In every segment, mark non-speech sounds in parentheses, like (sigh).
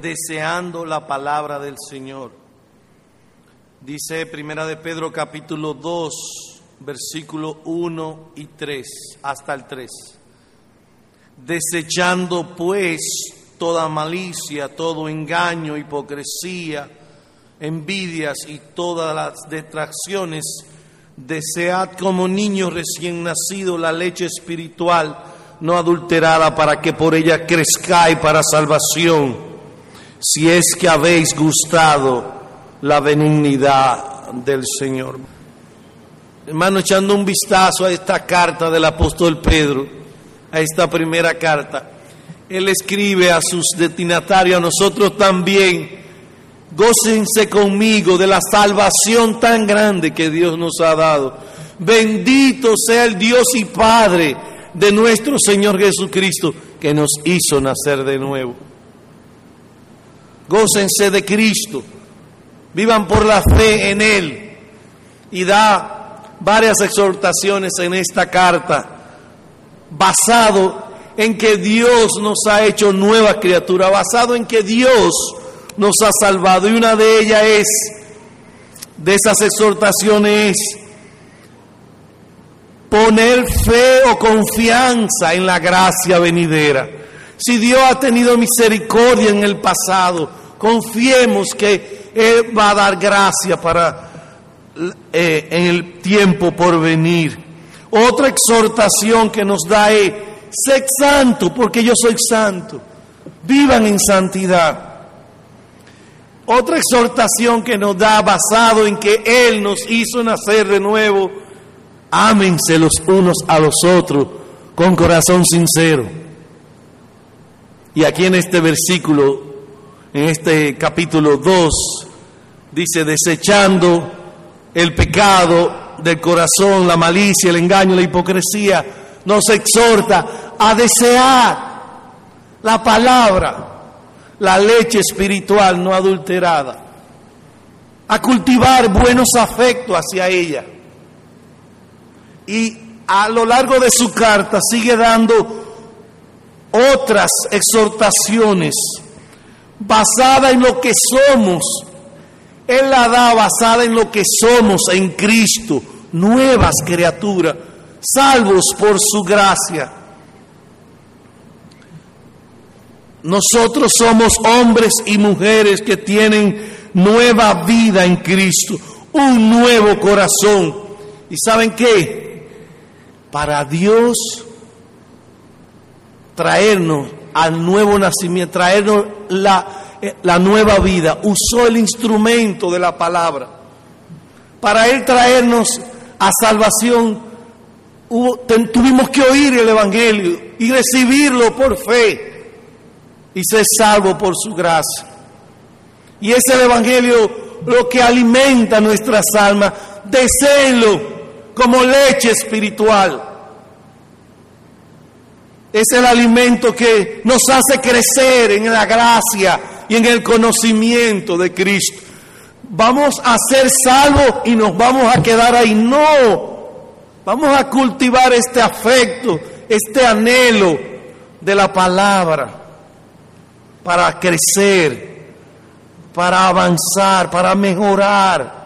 deseando la palabra del Señor. Dice Primera de Pedro capítulo 2, versículo 1 y 3, hasta el 3. Desechando pues toda malicia, todo engaño, hipocresía, envidias y todas las detracciones, desead como niño recién nacido la leche espiritual no adulterada para que por ella crezcáis para salvación si es que habéis gustado la benignidad del Señor. Hermano, echando un vistazo a esta carta del apóstol Pedro, a esta primera carta, él escribe a sus destinatarios, a nosotros también, gócense conmigo de la salvación tan grande que Dios nos ha dado. Bendito sea el Dios y Padre de nuestro Señor Jesucristo, que nos hizo nacer de nuevo gócense de Cristo, vivan por la fe en Él. Y da varias exhortaciones en esta carta basado en que Dios nos ha hecho nueva criatura, basado en que Dios nos ha salvado. Y una de ellas es, de esas exhortaciones poner fe o confianza en la gracia venidera. Si Dios ha tenido misericordia en el pasado, confiemos que Él va a dar gracia para eh, en el tiempo por venir. Otra exhortación que nos da es, sé santo porque yo soy santo. Vivan en santidad. Otra exhortación que nos da basado en que Él nos hizo nacer de nuevo, ámense los unos a los otros con corazón sincero. Y aquí en este versículo en este capítulo 2, dice, desechando el pecado del corazón, la malicia, el engaño, la hipocresía, nos exhorta a desear la palabra, la leche espiritual no adulterada, a cultivar buenos afectos hacia ella. Y a lo largo de su carta sigue dando otras exhortaciones basada en lo que somos. Él la da basada en lo que somos en Cristo, nuevas criaturas, salvos por su gracia. Nosotros somos hombres y mujeres que tienen nueva vida en Cristo, un nuevo corazón. ¿Y saben qué? Para Dios traernos al nuevo nacimiento, traernos la, eh, la nueva vida. Usó el instrumento de la palabra. Para Él traernos a salvación, tuvimos que oír el Evangelio y recibirlo por fe y ser salvo por su gracia. Y es el Evangelio lo que alimenta nuestras almas. Deseenlo como leche espiritual. Es el alimento que nos hace crecer en la gracia y en el conocimiento de Cristo. Vamos a ser salvos y nos vamos a quedar ahí. No, vamos a cultivar este afecto, este anhelo de la palabra para crecer, para avanzar, para mejorar.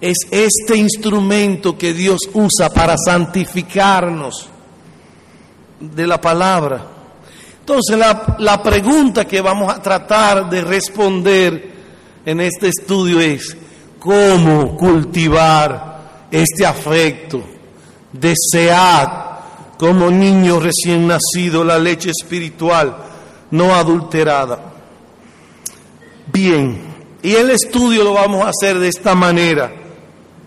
Es este instrumento que Dios usa para santificarnos de la palabra. Entonces la, la pregunta que vamos a tratar de responder en este estudio es, ¿cómo cultivar este afecto? Desear como niño recién nacido la leche espiritual no adulterada. Bien, y el estudio lo vamos a hacer de esta manera,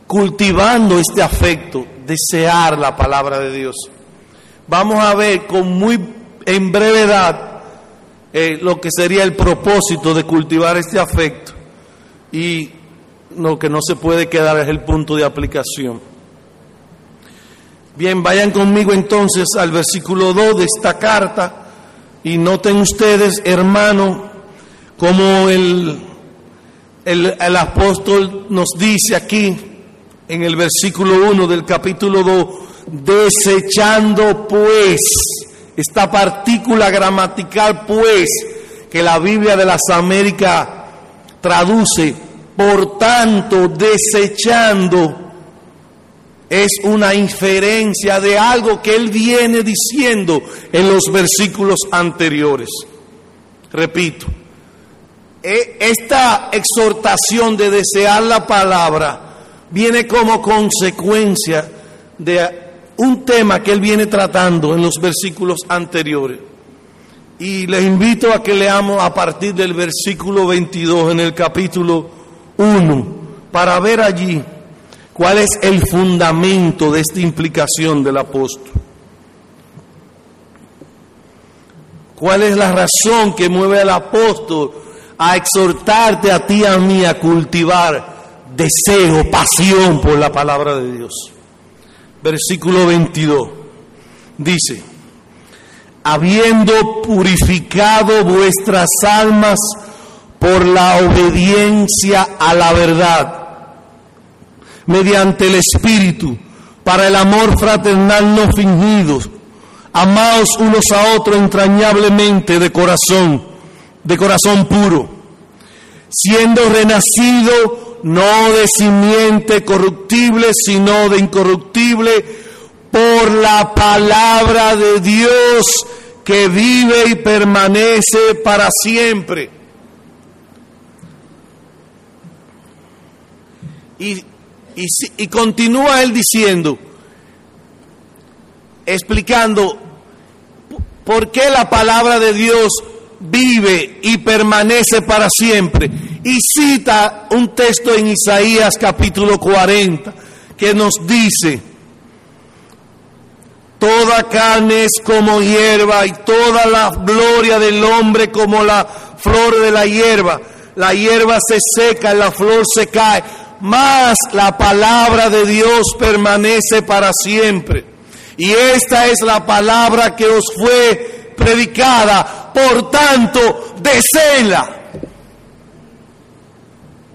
cultivando este afecto, desear la palabra de Dios vamos a ver con muy en brevedad eh, lo que sería el propósito de cultivar este afecto y lo que no se puede quedar es el punto de aplicación. Bien, vayan conmigo entonces al versículo 2 de esta carta y noten ustedes, hermano, como el, el, el apóstol nos dice aquí en el versículo 1 del capítulo 2, desechando pues, esta partícula gramatical pues, que la Biblia de las Américas traduce, por tanto, desechando, es una inferencia de algo que él viene diciendo en los versículos anteriores. Repito, e, esta exhortación de desear la palabra viene como consecuencia de un tema que él viene tratando en los versículos anteriores. Y les invito a que leamos a partir del versículo 22 en el capítulo 1 para ver allí cuál es el fundamento de esta implicación del apóstol. ¿Cuál es la razón que mueve al apóstol a exhortarte a ti y a mí a cultivar deseo, pasión por la palabra de Dios? Versículo 22 dice, habiendo purificado vuestras almas por la obediencia a la verdad, mediante el Espíritu, para el amor fraternal no fingido, amaos unos a otros entrañablemente de corazón, de corazón puro, siendo renacido no de simiente corruptible, sino de incorruptible, por la palabra de Dios que vive y permanece para siempre. Y, y, continúa él diciendo, explicando por qué la palabra de Dios vive y permanece para siempre. Y cita un texto en Isaías capítulo 40 que nos dice, toda carne es como hierba y toda la gloria del hombre como la flor de la hierba. La hierba se seca, la flor se cae, mas la palabra de Dios permanece para siempre. Y esta es la palabra que os fue predicada, por tanto, desela.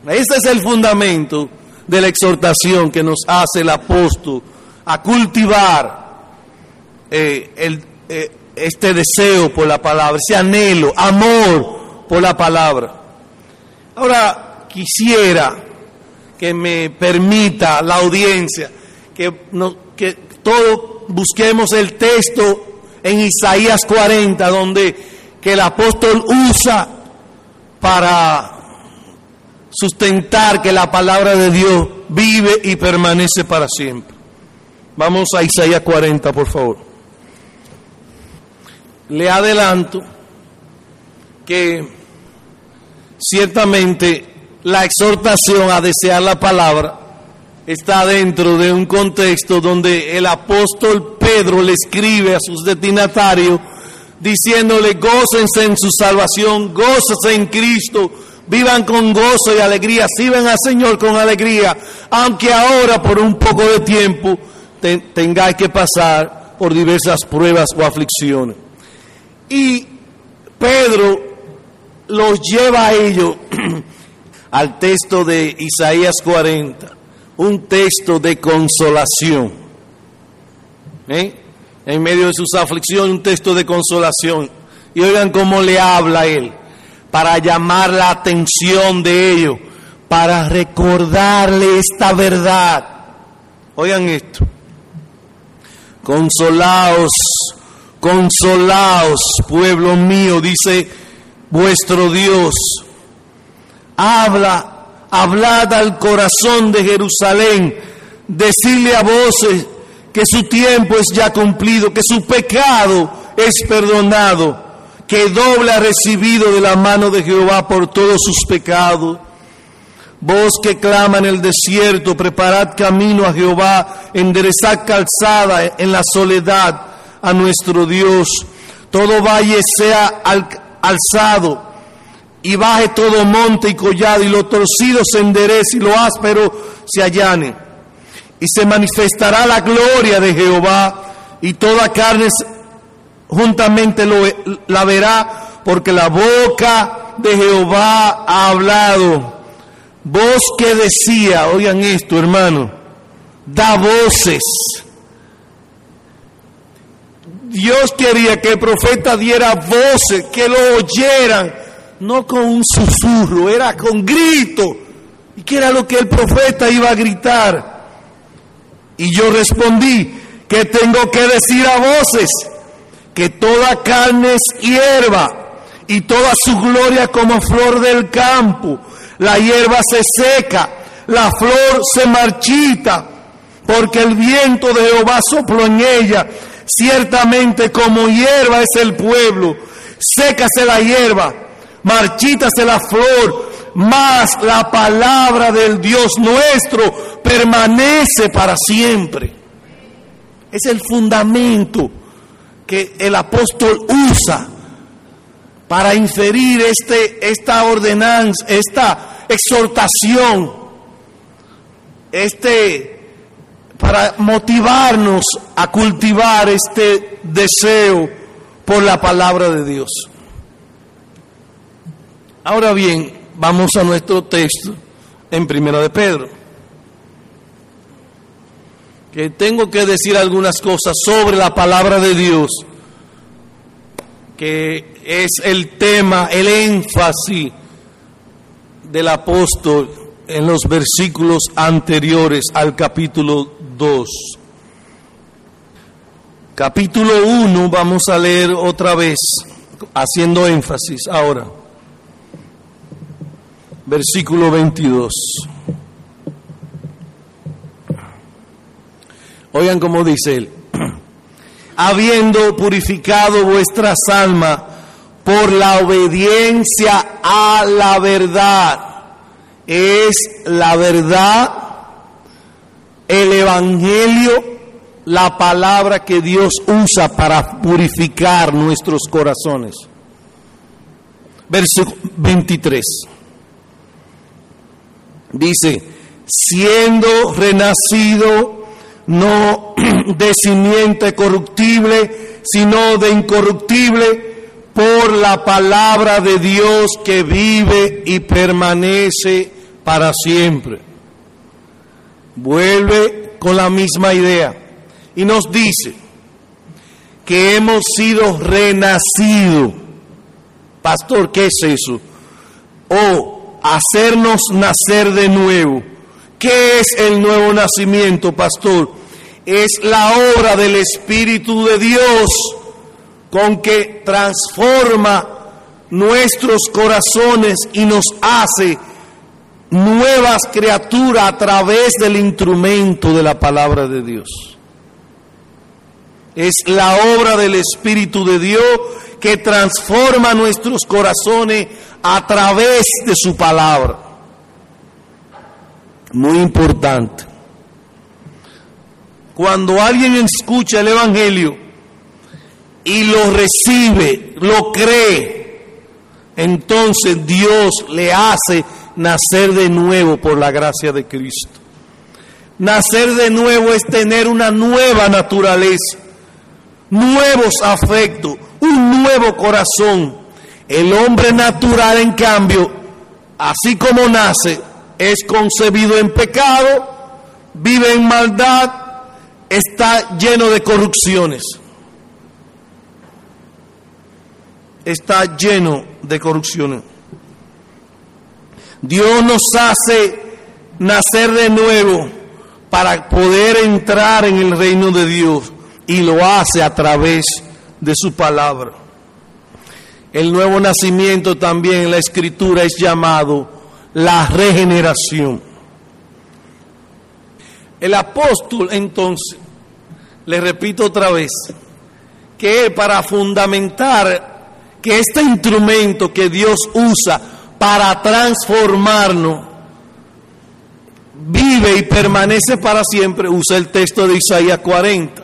Este es el fundamento de la exhortación que nos hace el apóstol a cultivar eh, eh, este deseo por la palabra, ese anhelo, amor por la palabra. Ahora quisiera que me permita la audiencia que, no, todos busquemos el texto en Isaías 40, donde que el apóstol usa para sustentar que la palabra de Dios vive y permanece para siempre. Vamos a Isaías 40, por favor. Le adelanto que ciertamente la exhortación a desear la palabra está dentro de un contexto donde el apóstol Pedro le escribe a sus destinatarios diciéndole, gócense en su salvación, gócense en Cristo, vivan con gozo y alegría, sirven al Señor con alegría, aunque ahora por un poco de tiempo tengáis que pasar por diversas pruebas o aflicciones. Y Pedro los lleva a ellos (clears throat) al texto de Isaías 40, un texto de consolación. ¿Eh? En medio de sus aflicciones, un texto de consolación. Y oigan cómo le habla él, para llamar la atención de ellos, para recordarle esta verdad. Oigan esto. Consolaos, consolaos, pueblo mío, dice vuestro Dios habla, hablad al corazón de Jerusalén, decirle a voces que su tiempo es ya cumplido, que su pecado es perdonado, que doble ha recibido de la mano de Jehová por todos sus pecados. Vos que clama en el desierto, preparad camino a Jehová, enderezad calzada en la soledad a nuestro Dios. Todo valle sea alzado y baje todo monte y collado, y lo torcido se enderece y lo áspero se allane. Y se manifestará la gloria de Jehová, y toda carne juntamente lo, la verá, porque la boca de Jehová ha hablado. Voz que decía, oigan esto hermano, da voces. Dios quería que el profeta diera voces, que lo oyeran no con un susurro, era con grito. ¿Y qué era lo que el profeta iba a gritar? Y yo respondí, que tengo que decir a voces? Que toda carne es hierba y toda su gloria como flor del campo. La hierba se seca, la flor se marchita, porque el viento de Jehová sopló en ella. Ciertamente como hierba es el pueblo, sécase la hierba, marchítase la flor, mas la palabra del Dios nuestro permanece para siempre. Es el fundamento que el apóstol usa para inferir este, esta ordenanza, esta exhortación, este, para motivarnos a cultivar este deseo por la palabra de Dios. Ahora bien, vamos a nuestro texto en Primera de Pedro. Que tengo que decir algunas cosas sobre la palabra de Dios, que es el tema, el énfasis del apóstol en los versículos anteriores al capítulo 2. Capítulo 1 vamos a leer otra vez, haciendo énfasis ahora. Versículo 22. Oigan cómo dice él. Habiendo purificado vuestras almas por la obediencia a la verdad. Es la verdad, el Evangelio, la palabra que Dios usa para purificar nuestros corazones. Verso 23. Dice, siendo renacido no (clears throat) de simiente corruptible, sino de incorruptible, por la palabra de Dios que vive y permanece para siempre. Vuelve con la misma idea y nos dice que hemos sido renacidos. Pastor, ¿qué es eso? O hacernos nacer de nuevo. ¿Qué es el nuevo nacimiento, pastor? Es la obra del Espíritu de Dios con que transforma nuestros corazones y nos hace nuevas criaturas a través del instrumento de la palabra de Dios. Es la obra del Espíritu de Dios que transforma nuestros corazones a través de su palabra. Muy importante. Cuando alguien escucha el Evangelio, y lo recibe, lo cree, entonces Dios le hace nacer de nuevo por la gracia de Cristo. Nacer de nuevo es tener una nueva naturaleza, nuevos afectos, un nuevo corazón. El hombre natural, en cambio, así como nace, es concebido en pecado, vive en maldad, está lleno de corrupciones. está lleno de corrupción. Dios nos hace nacer de nuevo para poder entrar en el reino de Dios y lo hace a través de su palabra. El nuevo nacimiento también en la escritura es llamado la regeneración. El apóstol entonces, le repito otra vez, que para fundamentar que este instrumento que Dios usa para transformarnos vive y permanece para siempre, usa el texto de Isaías 40.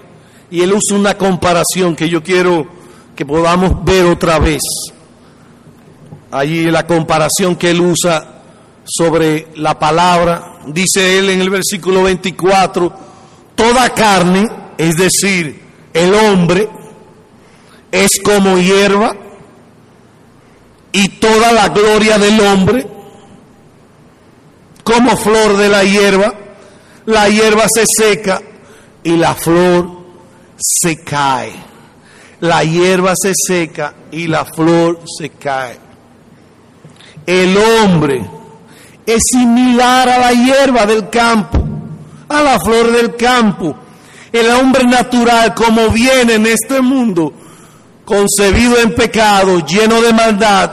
Y él usa una comparación que yo quiero que podamos ver otra vez. Allí la comparación que él usa sobre la palabra, dice él en el versículo 24, toda carne, es decir, el hombre, es como hierba y toda la gloria del hombre como flor de la hierba. La hierba se seca y la flor se cae. La hierba se seca y la flor se cae. el hombre es similar a la hierba del campo, a la flor del campo. El hombre natural, como viene en este mundo, concebido en pecado, lleno de maldad,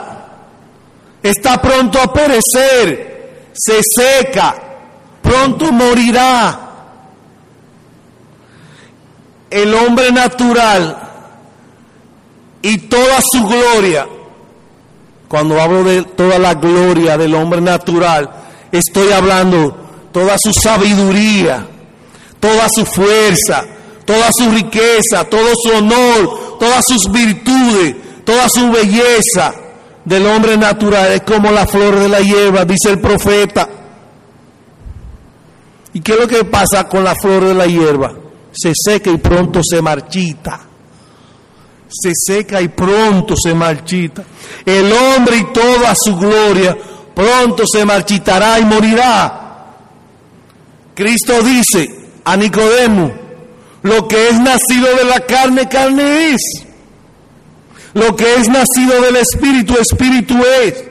está pronto a perecer, se seca, pronto morirá. El hombre natural y toda su gloria cuando hablo de toda la gloria del hombre natural, estoy hablando toda su sabiduría, toda su fuerza, toda su riqueza, todo su honor, todas sus virtudes, toda su belleza del hombre natural. Es como la flor de la hierba, dice el profeta. ¿Y qué es lo que pasa con la flor de la hierba? Se seca y pronto se marchita se seca y pronto se marchita. El hombre y toda su gloria pronto se marchitará y morirá. Cristo dice a Nicodemo, lo que es nacido de la carne, carne es. Lo que es nacido del espíritu, espíritu es.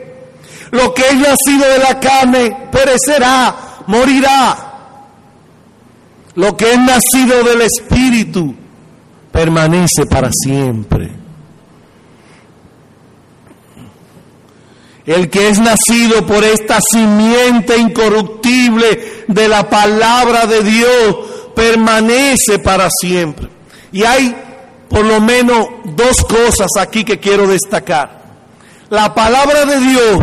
Lo que es nacido de la carne, perecerá, morirá. Lo que es nacido del espíritu, permanece para siempre. El que es nacido por esta simiente incorruptible de la palabra de Dios permanece para siempre. Y hay por lo menos dos cosas aquí que quiero destacar. La palabra de Dios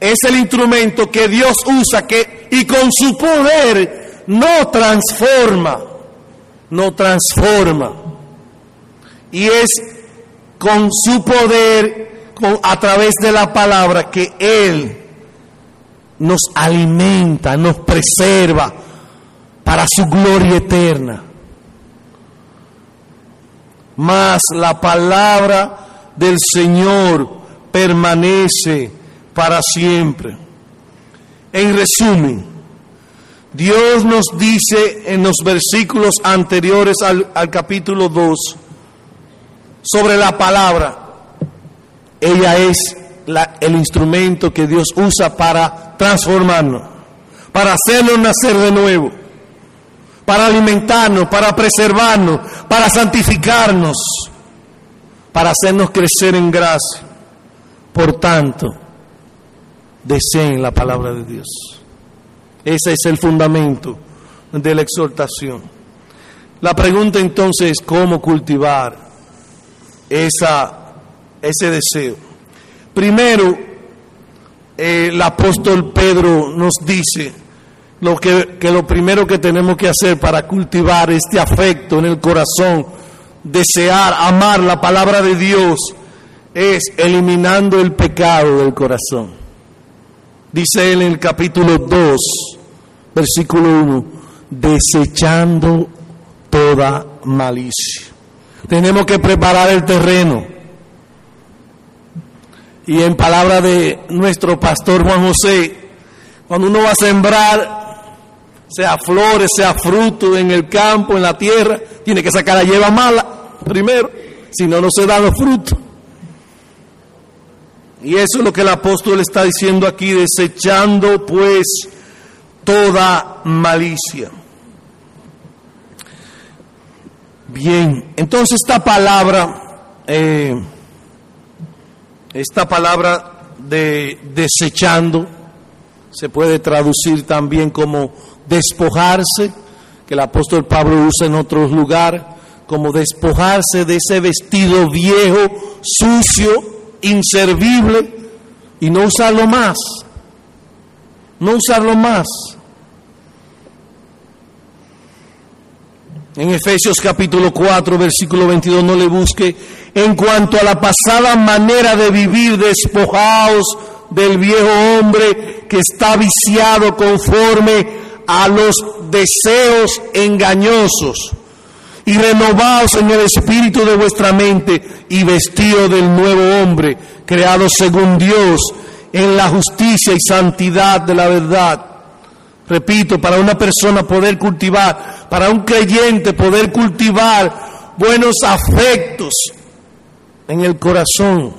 es el instrumento que Dios usa que, y con su poder no transforma no transforma. Y es con su poder, con, a través de la palabra, que Él nos alimenta, nos preserva para su gloria eterna. Mas la palabra del Señor permanece para siempre. En resumen, Dios nos dice en los versículos anteriores al, capítulo 2 sobre la palabra. Ella es el instrumento que Dios usa para transformarnos, para hacernos nacer de nuevo, para alimentarnos, para preservarnos, para santificarnos, para hacernos crecer en gracia. Por tanto, deseen la palabra de Dios. Ese es el fundamento de la exhortación. La pregunta entonces es cómo cultivar esa, ese deseo. Primero, eh, el apóstol Pedro nos dice lo que, que lo primero que tenemos que hacer para cultivar este afecto en el corazón, desear, amar la palabra de Dios, es eliminando el pecado del corazón. Dice él en el capítulo 2, versículo 1, desechando toda malicia. Tenemos que preparar el terreno. Y en palabra de nuestro pastor Juan José, cuando uno va a sembrar, sea flores, sea fruto en el campo, en la tierra, tiene que sacar la hierba mala primero, si no, no se dan los frutos. Y eso es lo que el apóstol está diciendo aquí, desechando pues toda malicia. Bien, entonces esta palabra, eh, esta palabra de desechando, se puede traducir también como despojarse, que el apóstol Pablo usa en otros lugares, como despojarse de ese vestido viejo, sucio, inservible y no usarlo más. No usarlo más. En Efesios capítulo 4, versículo 22, no le busque. En cuanto a la pasada manera de vivir, despojaos del viejo hombre que está viciado conforme a los deseos engañosos y renovaos en el espíritu de vuestra mente y vestido del nuevo hombre, creado según Dios en la justicia y santidad de la verdad. Repito, para una persona poder cultivar, para un creyente poder cultivar buenos afectos en el corazón,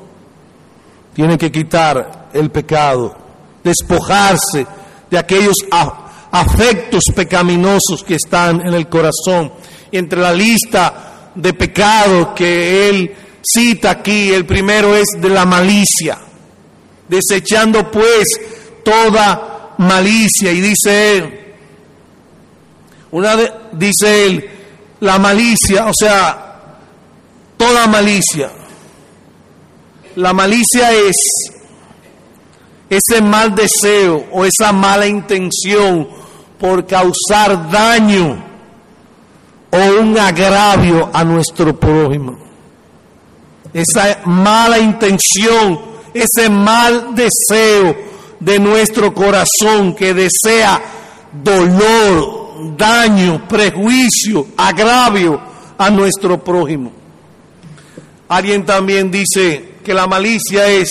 tiene que quitar el pecado, despojarse de aquellos afectos pecaminosos que están en el corazón. Y entre la lista de pecados que él cita aquí, el primero es de la malicia, desechando pues toda malicia. Y dice él, una de, dice él, la malicia, o sea, toda malicia. La malicia es ese mal deseo o esa mala intención por causar daño o un agravio a nuestro prójimo. Esa mala intención, ese mal deseo de nuestro corazón que desea dolor, daño, prejuicio, agravio a nuestro prójimo. Alguien también dice que la malicia es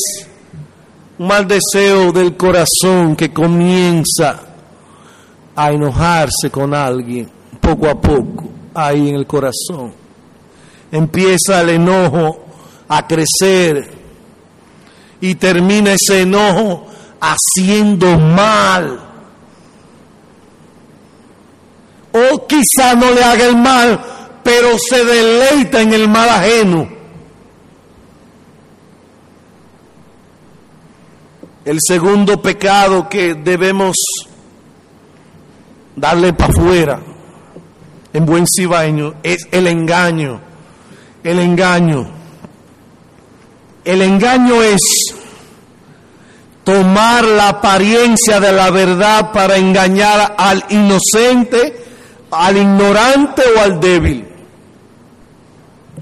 un mal deseo del corazón que comienza a enojarse con alguien poco a poco ahí en el corazón. Empieza el enojo a crecer y termina ese enojo haciendo mal. O quizá no le haga el mal, pero se deleita en el mal ajeno. El segundo pecado que debemos darle para afuera en buen cibaño es el engaño. El engaño. El engaño es tomar la apariencia de la verdad para engañar al inocente, al ignorante o al débil.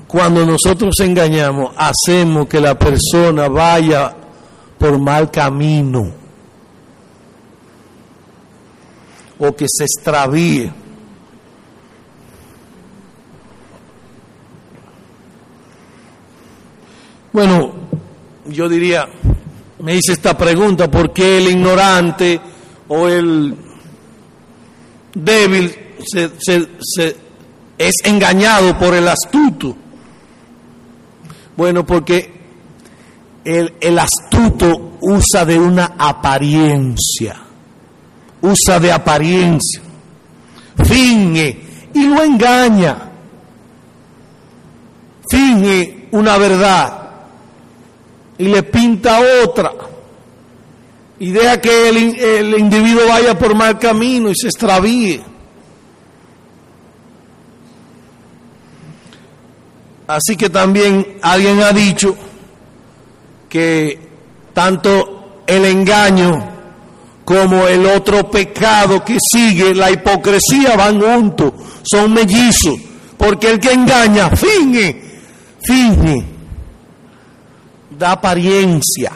Cuando nosotros engañamos, hacemos que la persona vaya por mal camino o que se extravíe. Bueno, yo diría, me hice esta pregunta, ¿por qué el ignorante o el débil se, es engañado por el astuto? Bueno, porque el, astuto usa de una apariencia, usa de apariencia, finge y lo engaña, finge una verdad y le pinta otra y deja que el, el individuo vaya por mal camino y se extravíe. Así que también alguien ha dicho, que tanto el engaño como el otro pecado que sigue, la hipocresía, van juntos, son mellizos, porque el que engaña finge, finge, da apariencia.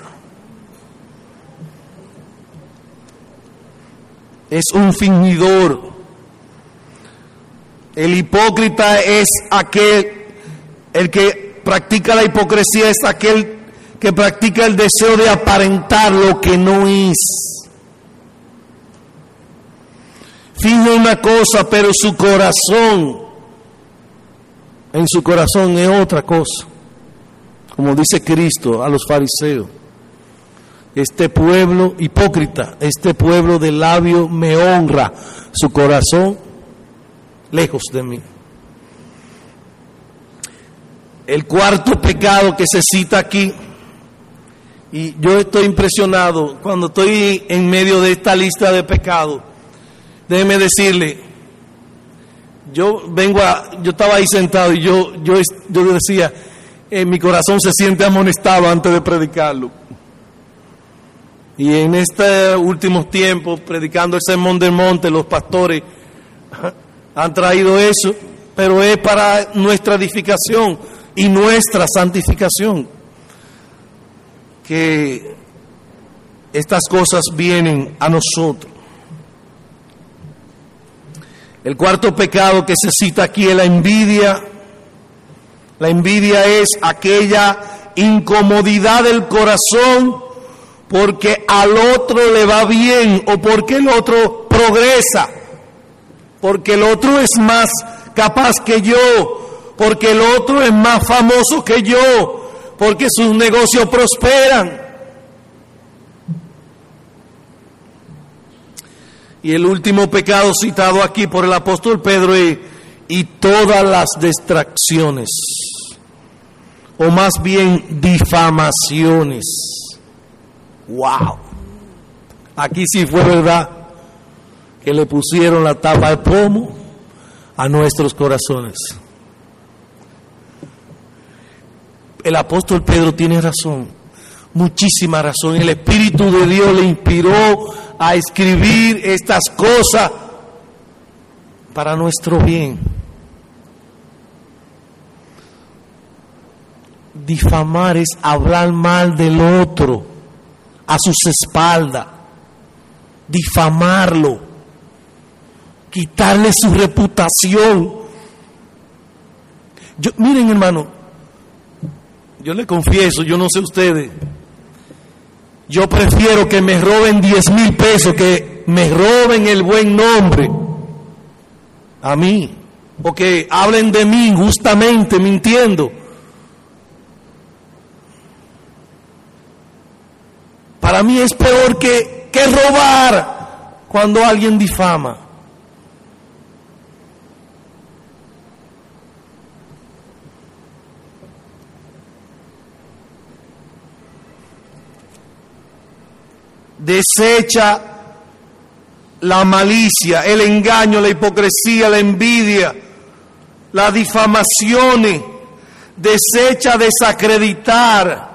Es un fingidor. El hipócrita es aquel, el que practica la hipocresía es aquel que practica el deseo de aparentar lo que no es. Finge una cosa, pero su corazón, en su corazón es otra cosa. Como dice Cristo a los fariseos. Este pueblo hipócrita, este pueblo de labio me honra, su corazón lejos de mí. El cuarto pecado que se cita aquí y yo estoy impresionado cuando estoy en medio de esta lista de pecados. Déjeme decirle, yo vengo a, yo estaba ahí sentado y yo, yo, yo decía, en mi corazón se siente amonestado antes de predicarlo. Y en este últimos tiempos, predicando el sermón del monte, los pastores han traído eso, pero es para nuestra edificación y nuestra santificación que estas cosas vienen a nosotros. El cuarto pecado que se cita aquí es la envidia. La envidia es aquella incomodidad del corazón porque al otro le va bien o porque el otro progresa, porque el otro es más capaz que yo, porque el otro es más famoso que yo, porque sus negocios prosperan. Y el último pecado citado aquí por el apóstol Pedro es, y todas las distracciones, o más bien difamaciones. ¡Wow! Aquí sí fue verdad que le pusieron la tapa de pomo a nuestros corazones. El apóstol Pedro tiene razón, muchísima razón. El Espíritu de Dios le inspiró a escribir estas cosas para nuestro bien. Difamar es hablar mal del otro a sus espaldas, difamarlo, quitarle su reputación. Yo, miren hermano, yo le confieso, yo no sé ustedes, yo prefiero que me roben 10 mil pesos, que me roben el buen nombre a mí, o que hablen de mí injustamente, mintiendo. Para mí es peor que, que robar cuando alguien difama. Desecha la malicia, el engaño, la hipocresía, la envidia, la difamación, desecha desacreditar.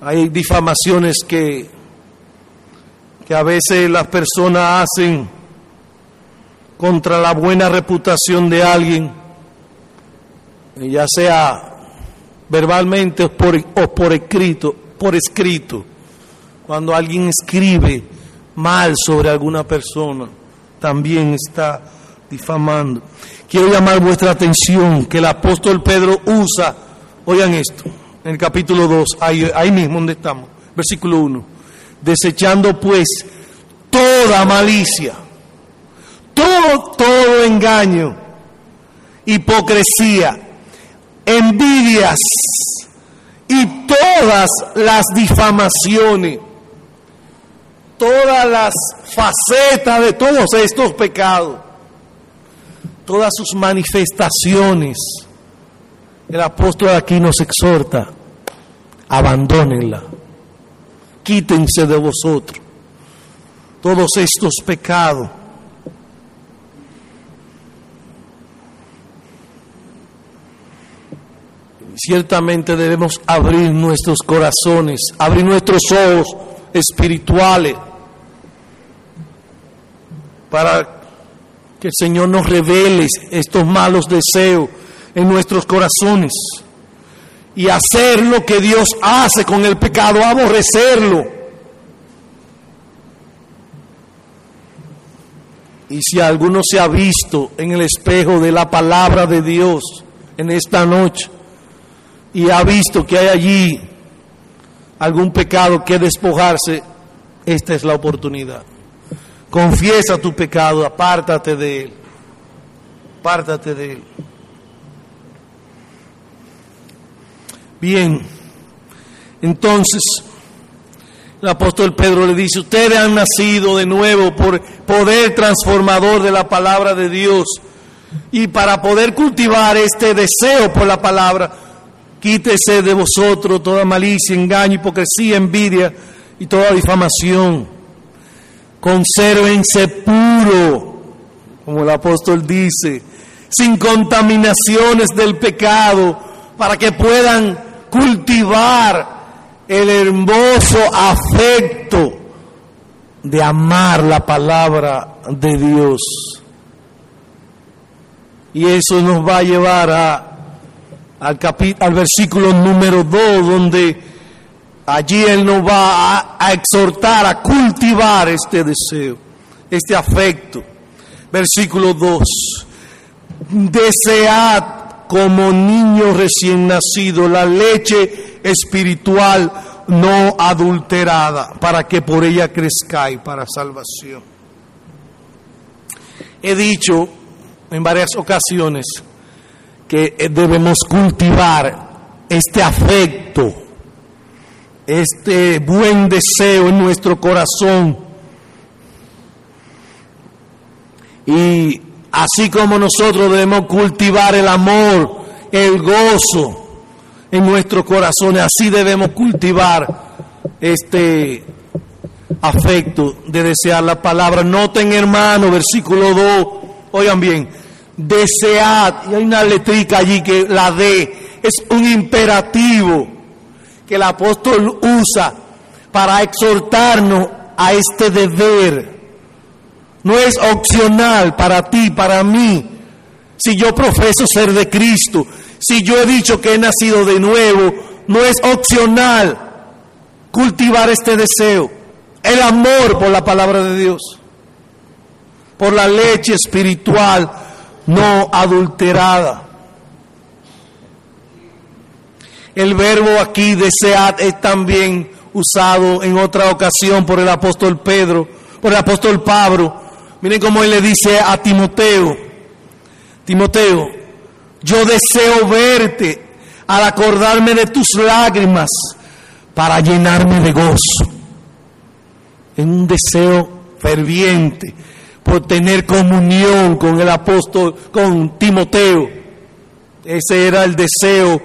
Hay difamaciones que, que a veces las personas hacen contra la buena reputación de alguien, ya sea verbalmente o por, o por escrito, por escrito. Cuando alguien escribe mal sobre alguna persona, también está difamando. Quiero llamar vuestra atención que el apóstol Pedro usa, oigan esto, en el capítulo 2, ahí, ahí mismo donde estamos, versículo 1. Desechando pues toda malicia, todo, todo engaño, hipocresía, envidias y todas las difamaciones, todas las facetas de todos estos pecados, todas sus manifestaciones el apóstol aquí nos exhorta, abandónenla, quítense de vosotros todos estos pecados. Ciertamente debemos abrir nuestros corazones, abrir nuestros ojos espirituales para que el Señor nos revele estos malos deseos en nuestros corazones y hacer lo que Dios hace con el pecado, aborrecerlo. Y si alguno se ha visto en el espejo de la palabra de Dios en esta noche y ha visto que hay allí algún pecado que despojarse, esta es la oportunidad. Confiesa tu pecado, apártate de él. Apártate de él. Bien, entonces el apóstol Pedro le dice, ustedes han nacido de nuevo por poder transformador de la palabra de Dios. Y para poder cultivar este deseo por la palabra, quítese de vosotros toda malicia, engaño, hipocresía, envidia y toda difamación. Consérvense puro, como el apóstol dice, sin contaminaciones del pecado, para que puedan cultivar el hermoso afecto de amar la palabra de Dios. Y eso nos va a llevar a, al, al versículo número 2, donde allí Él nos va a, exhortar a cultivar este deseo, este afecto. Versículo 2. Desead como niño recién nacido, la leche espiritual no adulterada, para que por ella crezcáis para salvación. He dicho en varias ocasiones que debemos cultivar este afecto, este buen deseo en nuestro corazón. Y así como nosotros debemos cultivar el amor, el gozo en nuestros corazones, así debemos cultivar este afecto de desear la palabra. Noten, hermano, versículo 2, oigan bien, desead, y hay una letrica allí que la D es un imperativo que el apóstol usa para exhortarnos a este deber. No es opcional para ti, para mí. Si yo profeso ser de Cristo, si yo he dicho que he nacido de nuevo, no es opcional cultivar este deseo, el amor por la palabra de Dios, por la leche espiritual no adulterada. El verbo aquí desead es también usado en otra ocasión por el apóstol Pedro, por el apóstol Pablo. Miren cómo él le dice a Timoteo, Timoteo, yo deseo verte al acordarme de tus lágrimas para llenarme de gozo. En un deseo ferviente por tener comunión con el apóstol, con Timoteo. Ese era el deseo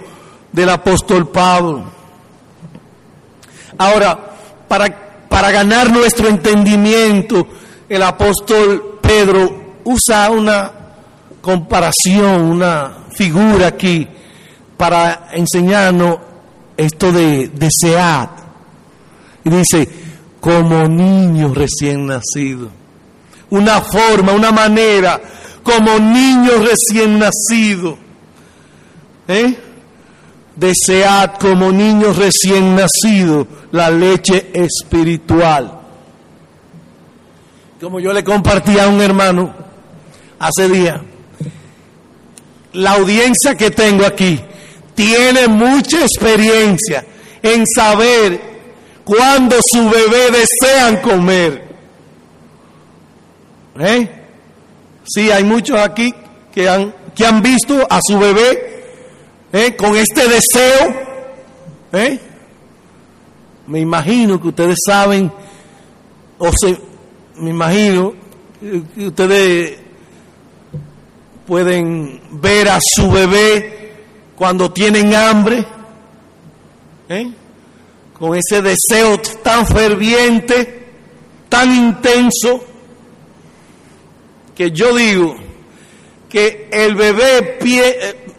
del apóstol Pablo. Ahora, para, para ganar nuestro entendimiento, el apóstol Pedro usa una comparación, una figura aquí, para enseñarnos esto de desear. Y dice, como niño recién nacido. Una forma, una manera, como niño recién nacido. ¿Eh? Desead como niños recién nacidos la leche espiritual. Como yo le compartí a un hermano hace día, la audiencia que tengo aquí tiene mucha experiencia en saber cuándo su bebé desean comer. ¿Eh? Sí, hay muchos aquí que han, que han visto a su bebé ¿Eh? con este deseo, ¿eh? me imagino que ustedes saben, o se, me imagino que ustedes pueden ver a su bebé cuando tienen hambre, ¿eh? con ese deseo tan ferviente, tan intenso, que yo digo que el bebé,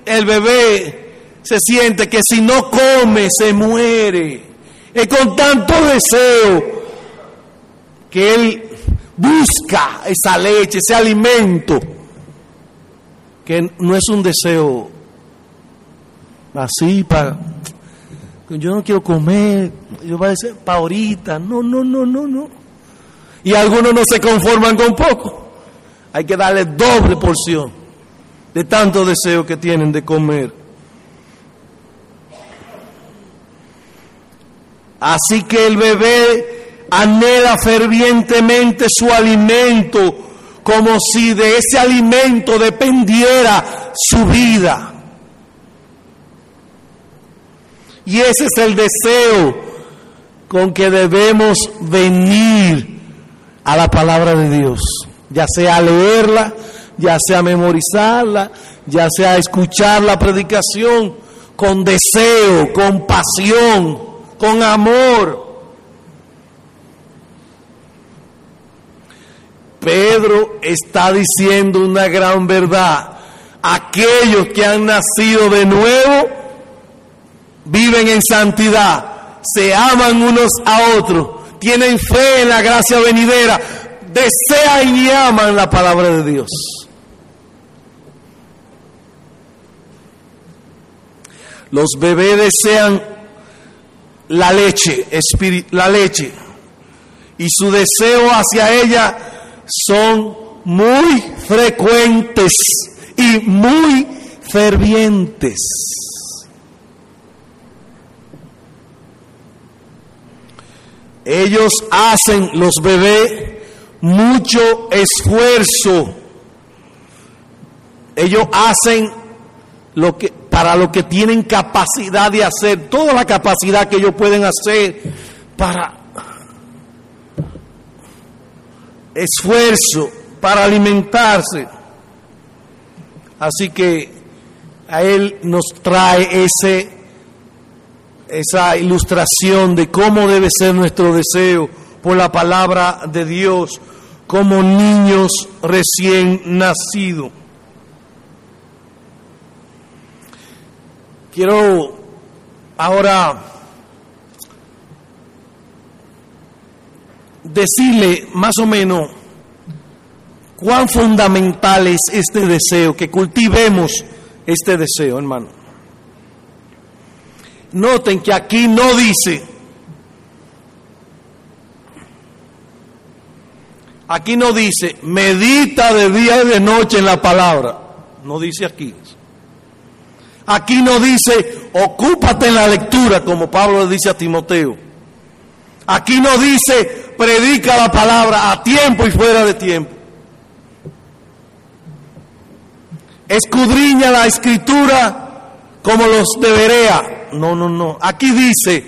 el bebé se siente que si no come se muere. Es con tanto deseo que él busca esa leche, ese alimento, que no es un deseo así para... Yo no quiero comer, yo voy a decir para ahorita, no, no, no, no, no. Y algunos no se conforman con poco. Hay que darle doble porción de tanto deseo que tienen de comer. Así que el bebé anhela fervientemente su alimento como si de ese alimento dependiera su vida. Y ese es el deseo con que debemos venir a la palabra de Dios, ya sea leerla, ya sea memorizarla, ya sea escuchar la predicación con deseo, con pasión con amor. Pedro está diciendo una gran verdad. Aquellos que han nacido de nuevo viven en santidad, se aman unos a otros, tienen fe en la gracia venidera, desean y aman la palabra de Dios. Los bebés desean la leche, la leche, y su deseo hacia ella son muy frecuentes y muy fervientes. Ellos hacen, los bebés, mucho esfuerzo. Ellos hacen lo que para lo que tienen capacidad de hacer, toda la capacidad que ellos pueden hacer para esfuerzo, para alimentarse. Así que a Él nos trae ese, esa ilustración de cómo debe ser nuestro deseo por la palabra de Dios como niños recién nacidos. Quiero ahora decirle más o menos cuán fundamental es este deseo, que cultivemos este deseo, hermano. Noten que aquí no dice, aquí no dice, medita de día y de noche en la palabra. No dice aquí. Aquí no dice, ocúpate en la lectura, como Pablo le dice a Timoteo. Aquí no dice, predica la palabra a tiempo y fuera de tiempo. Escudriña la escritura como los debería. No, no, no. Aquí dice,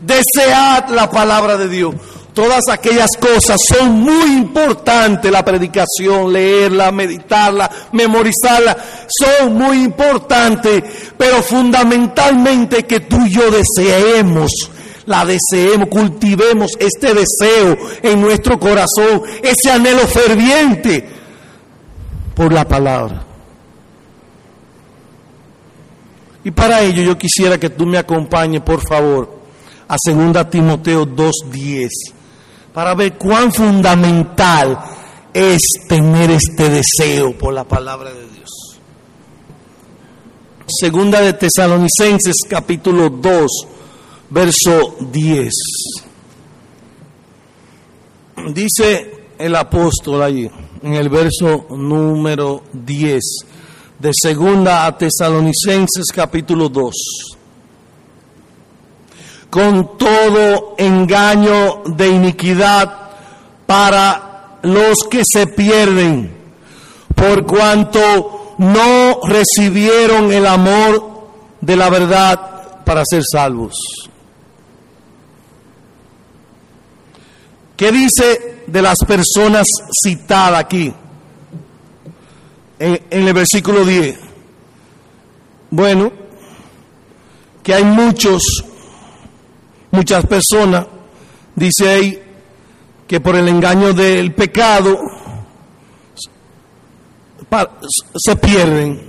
desead la palabra de Dios. Todas aquellas cosas son muy importantes, la predicación, leerla, meditarla, memorizarla, son muy importantes, pero fundamentalmente que tú y yo deseemos, la deseemos, cultivemos este deseo en nuestro corazón, ese anhelo ferviente por la palabra. Y para ello yo quisiera que tú me acompañes, por favor, a 2 Timoteo 2.10 para ver cuán fundamental es tener este deseo por la palabra de Dios. Segunda de Tesalonicenses capítulo 2, verso 10. Dice el apóstol allí, en el verso número 10 de Segunda a Tesalonicenses capítulo 2 con todo engaño de iniquidad para los que se pierden, por cuanto no recibieron el amor de la verdad para ser salvos. ¿Qué dice de las personas citadas aquí? En, en, el versículo 10. Bueno, que hay muchos Muchas personas, dice ahí, que por el engaño del pecado se pierden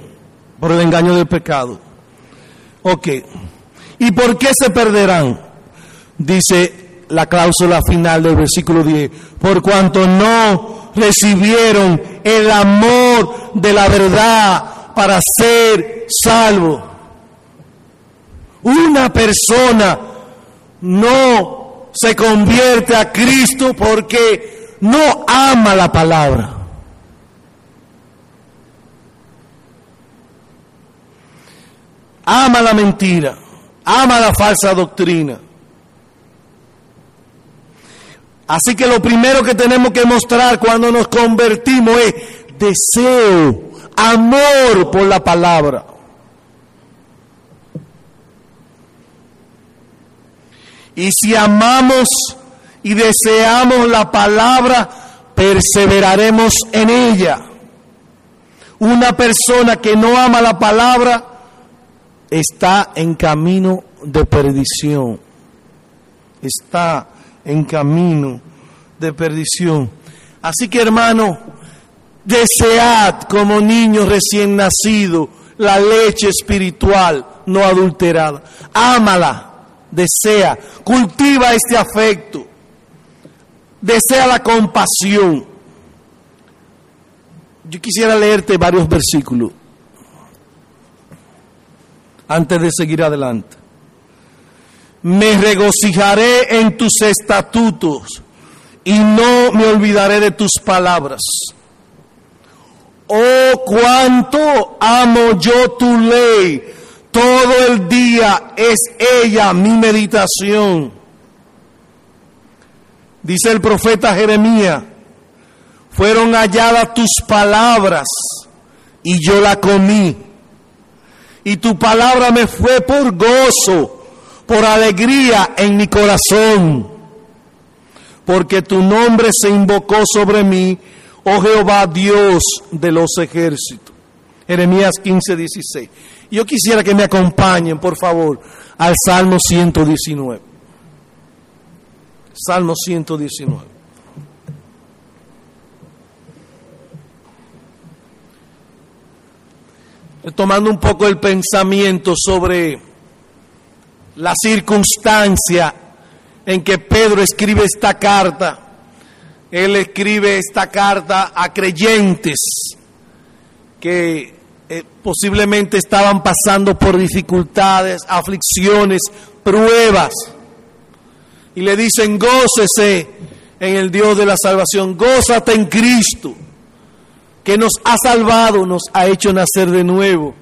por el engaño del pecado. Ok. ¿Y por qué se perderán? Dice la cláusula final del versículo 10. Por cuanto no recibieron el amor de la verdad para ser salvo. Una persona no se convierte a Cristo porque no ama la palabra. Ama la mentira, ama la falsa doctrina. Así que lo primero que tenemos que mostrar cuando nos convertimos es deseo, amor por la palabra. Y si amamos y deseamos la palabra, perseveraremos en ella. Una persona que no ama la palabra está en camino de perdición. Está en camino de perdición. Así que hermano, desead como niño recién nacido la leche espiritual no adulterada. Ámala desea, cultiva este afecto, desea la compasión. Yo quisiera leerte varios versículos antes de seguir adelante. Me regocijaré en tus estatutos y no me olvidaré de tus palabras. Oh, cuánto amo yo tu ley todo el día es ella mi meditación. Dice el profeta Jeremías, fueron halladas tus palabras y yo la comí y tu palabra me fue por gozo, por alegría en mi corazón, porque tu nombre se invocó sobre mí, oh Jehová Dios de los ejércitos. Jeremías 15, 16. Yo quisiera que me acompañen, por favor, al Salmo 119. Salmo 119. Tomando un poco el pensamiento sobre la circunstancia en que Pedro escribe esta carta. Él escribe esta carta a creyentes que eh, posiblemente estaban pasando por dificultades, aflicciones, pruebas. Y le dicen, gócese en el Dios de la salvación, gózate en Cristo, que nos ha salvado, nos ha hecho nacer de nuevo.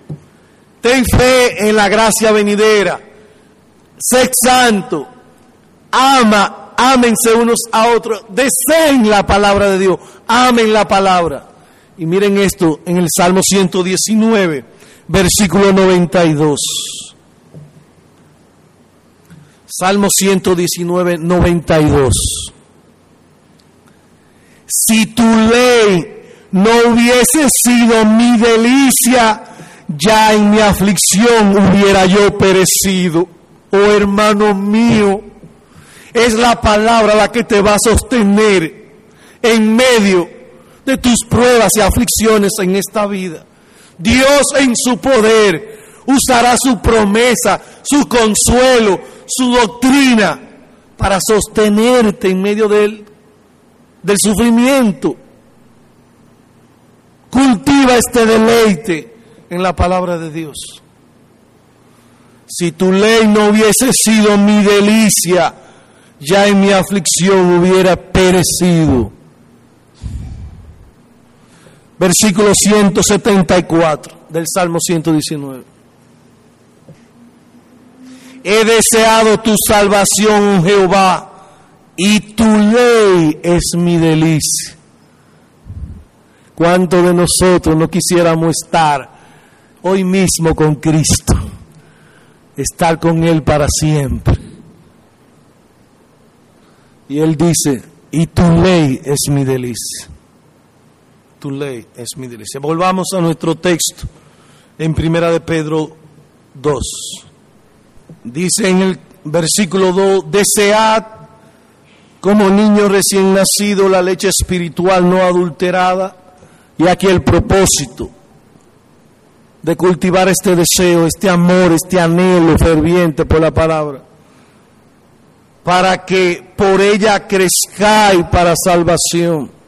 Ten fe en la gracia venidera, sé santo, ama, ámense unos a otros, deseen la palabra de Dios, amen la palabra. Y miren esto en el Salmo 119, versículo 92. Salmo 119, 92. Si tu ley no hubiese sido mi delicia, ya en mi aflicción hubiera yo perecido. Oh hermano mío, es la palabra la que te va a sostener en medio de tus pruebas y aflicciones en esta vida. Dios en su poder usará su promesa, su consuelo, su doctrina para sostenerte en medio del, del sufrimiento. Cultiva este deleite en la palabra de Dios. Si tu ley no hubiese sido mi delicia, ya en mi aflicción hubiera perecido versículo 174 del Salmo 119. He deseado tu salvación, Jehová, y tu ley es mi delicia. ¿Cuánto de nosotros no quisiéramos estar hoy mismo con Cristo? Estar con Él para siempre. Y Él dice, y tu ley es mi delicia tu ley es mi delicia. Volvamos a nuestro texto en Primera de Pedro 2. Dice en el versículo 2, desead como niño recién nacido la leche espiritual no adulterada y aquí el propósito de cultivar este deseo, este amor, este anhelo ferviente por la palabra, para que por ella crezcáis para salvación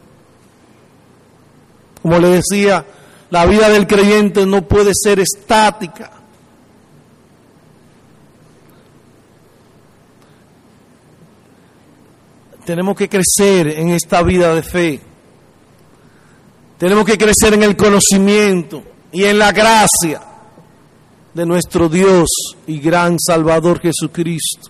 como le decía, la vida del creyente no puede ser estática. Tenemos que crecer en esta vida de fe. Tenemos que crecer en el conocimiento y en la gracia de nuestro Dios y gran Salvador Jesucristo.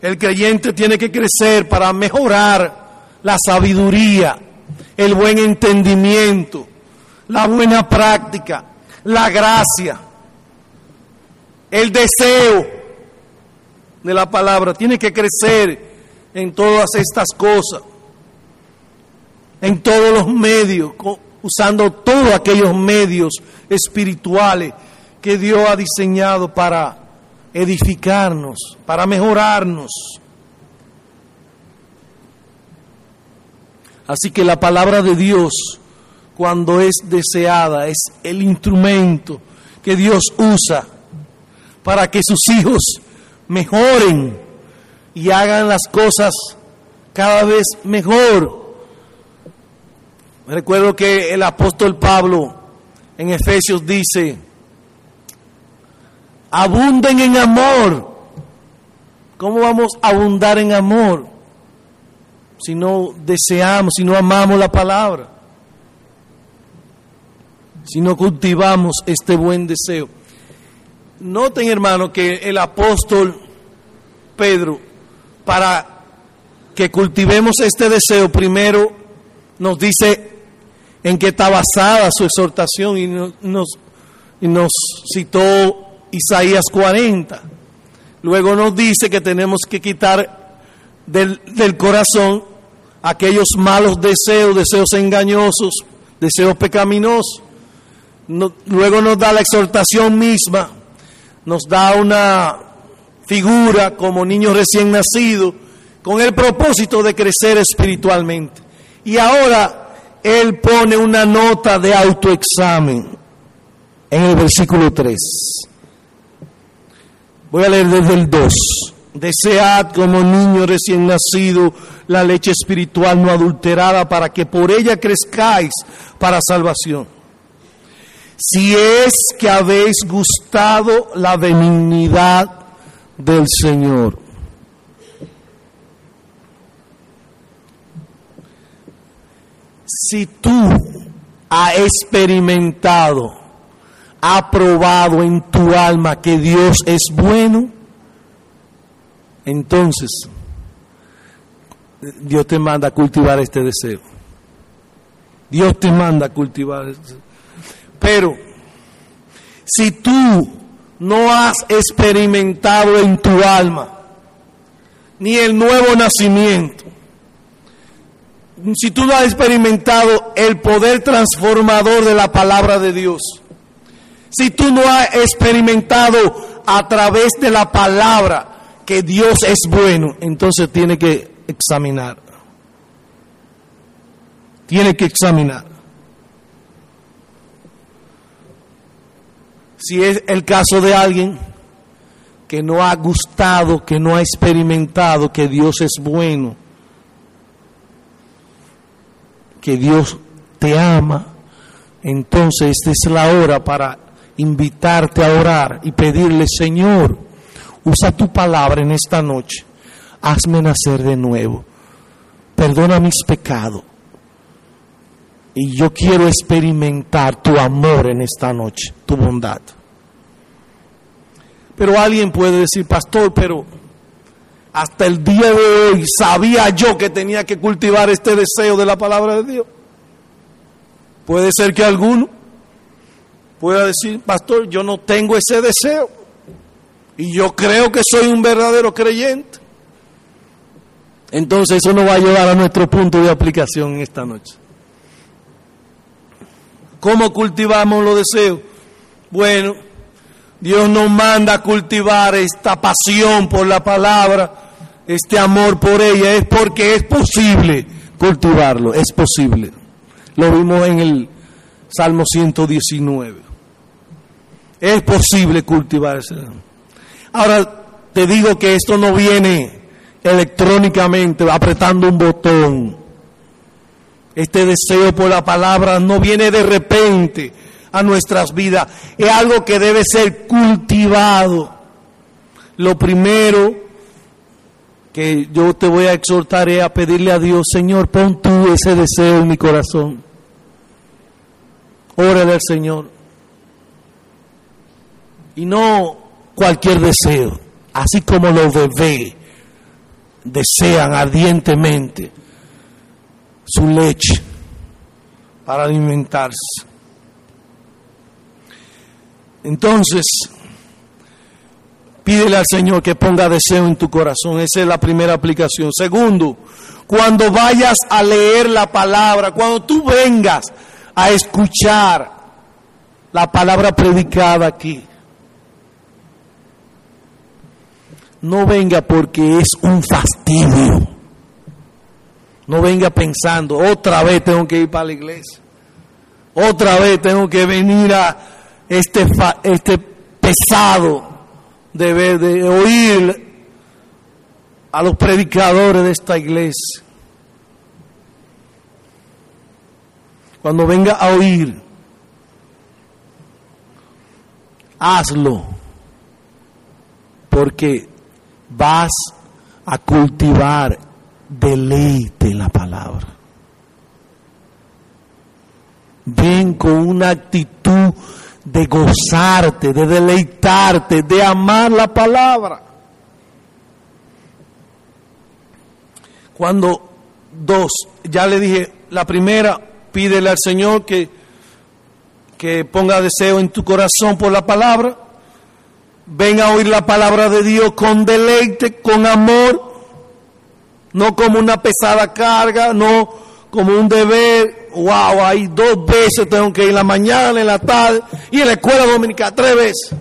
El creyente tiene que crecer para mejorar la sabiduría el buen entendimiento, la buena práctica, la gracia, el deseo de la palabra. Tiene que crecer en todas estas cosas, en todos los medios, usando todos aquellos medios espirituales que Dios ha diseñado para edificarnos, para mejorarnos. Así que la palabra de Dios, cuando es deseada, es el instrumento que Dios usa para que sus hijos mejoren y hagan las cosas cada vez mejor. Recuerdo que el apóstol Pablo en Efesios dice, abunden en amor. ¿Cómo vamos a abundar en amor? Si no deseamos, si no amamos la palabra, si no cultivamos este buen deseo. Noten, hermano, que el apóstol Pedro, para que cultivemos este deseo, primero nos dice en qué está basada su exhortación y nos, y nos citó Isaías 40. Luego nos dice que tenemos que quitar del, del corazón aquellos malos deseos, deseos engañosos, deseos pecaminosos. luego nos da la exhortación misma, nos da una figura como niños recién nacidos, con el propósito de crecer espiritualmente. Y ahora Él pone una nota de autoexamen en el versículo 3. Voy a leer desde el 2. Desead como niño recién nacido la leche espiritual no adulterada para que por ella crezcáis para salvación. Si es que habéis gustado la benignidad del Señor. Si tú has experimentado, ha probado en tu alma que Dios es bueno, entonces Dios te manda a cultivar este deseo. Dios te manda a cultivar este. Pero si tú no has experimentado en tu alma ni el nuevo nacimiento, si tú no has experimentado el poder transformador de la palabra de Dios, si tú no has experimentado a través de la palabra que Dios es bueno, entonces tiene que examinar. Tiene que examinar. Si es el caso de alguien que no ha gustado, que no ha experimentado que Dios es bueno, que Dios te ama, entonces esta es la hora para invitarte a orar y pedirle, Señor, usa tu palabra en esta noche hazme nacer de nuevo, perdona mis pecados. Y yo quiero experimentar tu amor en esta noche, tu bondad. Pero alguien puede decir, pastor, pero hasta el día de hoy sabía yo que tenía que cultivar este deseo de la palabra de Dios. Puede ser que alguno pueda decir, pastor, yo no tengo ese deseo. Y yo creo que soy un verdadero creyente. Entonces eso nos va a llevar a nuestro punto de aplicación en esta noche. ¿Cómo cultivamos los deseos? Bueno, Dios nos manda a cultivar esta pasión por la palabra, este amor por ella, es porque es posible cultivarlo, es posible. Lo vimos en el Salmo 119. Es posible cultivar ese. Ahora te digo que esto no viene electrónicamente, apretando un botón. Este deseo por la palabra no viene de repente a nuestras vidas, es algo que debe ser cultivado. Lo primero que yo te voy a exhortar es a pedirle a Dios, Señor, pon tú ese deseo en mi corazón. Órale al Señor. Y no cualquier deseo, así como lo bebés desean ardientemente su leche para alimentarse. Entonces, pídele al Señor que ponga deseo en tu corazón. Esa es la primera aplicación. Segundo, cuando vayas a leer la palabra, cuando tú vengas a escuchar la palabra predicada aquí, no venga porque es un fastidio. No venga pensando, otra vez tengo que ir para la iglesia. Otra vez tengo que venir a este, este pesado de, ver, de oír a los predicadores de esta iglesia. Cuando venga a oír, hazlo. Porque vas a cultivar deleite en la palabra. Ven con una actitud de gozarte, de deleitarte, de amar la palabra. Cuando dos, ya le dije, la primera, pídele al Señor que que ponga deseo en tu corazón por la palabra. Ven a oír la palabra de Dios con deleite, con amor, no como una pesada carga, no como un deber. Wow, ahí dos veces tengo que ir en la mañana, en la tarde y en la escuela dominical tres veces.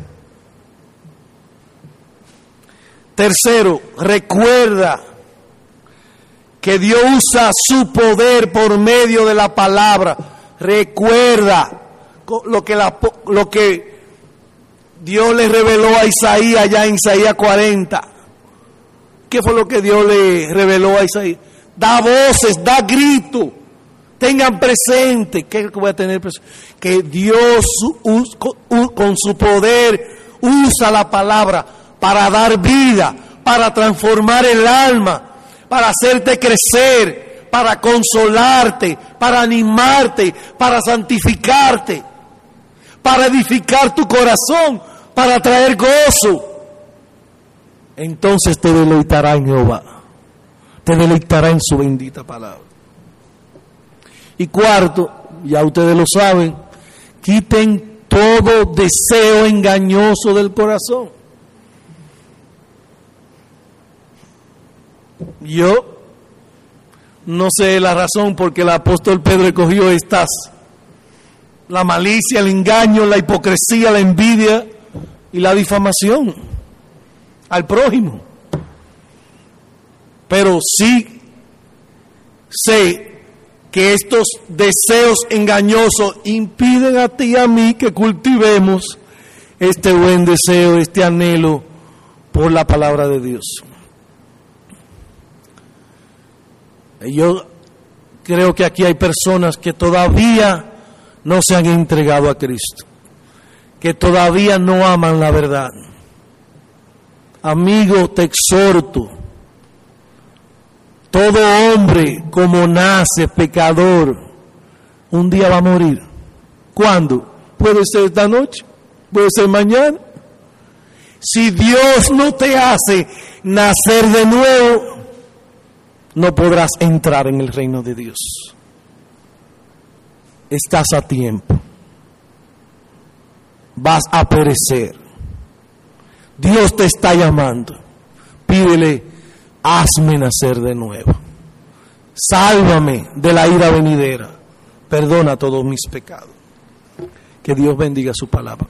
Tercero, recuerda que Dios usa su poder por medio de la palabra. Recuerda lo que, la, lo que Dios le reveló a Isaías allá en Isaías 40. ¿Qué fue lo que Dios le reveló a Isaías? Da voces, da gritos. Tengan presente, ¿qué voy a tener presente? Que Dios con su poder usa la palabra para dar vida, para transformar el alma, para hacerte crecer, para consolarte, para animarte, para santificarte, para edificar tu corazón, para traer gozo. Entonces te deleitará en Jehová, te deleitará en su bendita palabra. Y cuarto, ya ustedes lo saben, quiten todo deseo engañoso del corazón. Yo no sé la razón por qué el apóstol Pedro escogió estas. La malicia, el engaño, la hipocresía, la envidia y la difamación al prójimo. Pero sí sé que estos deseos engañosos impiden a ti y a mí que cultivemos este buen deseo, este anhelo por la palabra de Dios. Yo creo que aquí hay personas que todavía no se han entregado a Cristo, que todavía no aman la verdad. Amigo, te exhorto, todo hombre como nace pecador, un día va a morir. ¿Cuándo? Puede ser esta noche, puede ser mañana. Si Dios no te hace nacer de nuevo, no podrás entrar en el reino de Dios. Estás a tiempo. Vas a perecer. Dios te está llamando. Pídele, hazme nacer de nuevo. Sálvame de la ira venidera. Perdona todos mis pecados. Que Dios bendiga su palabra.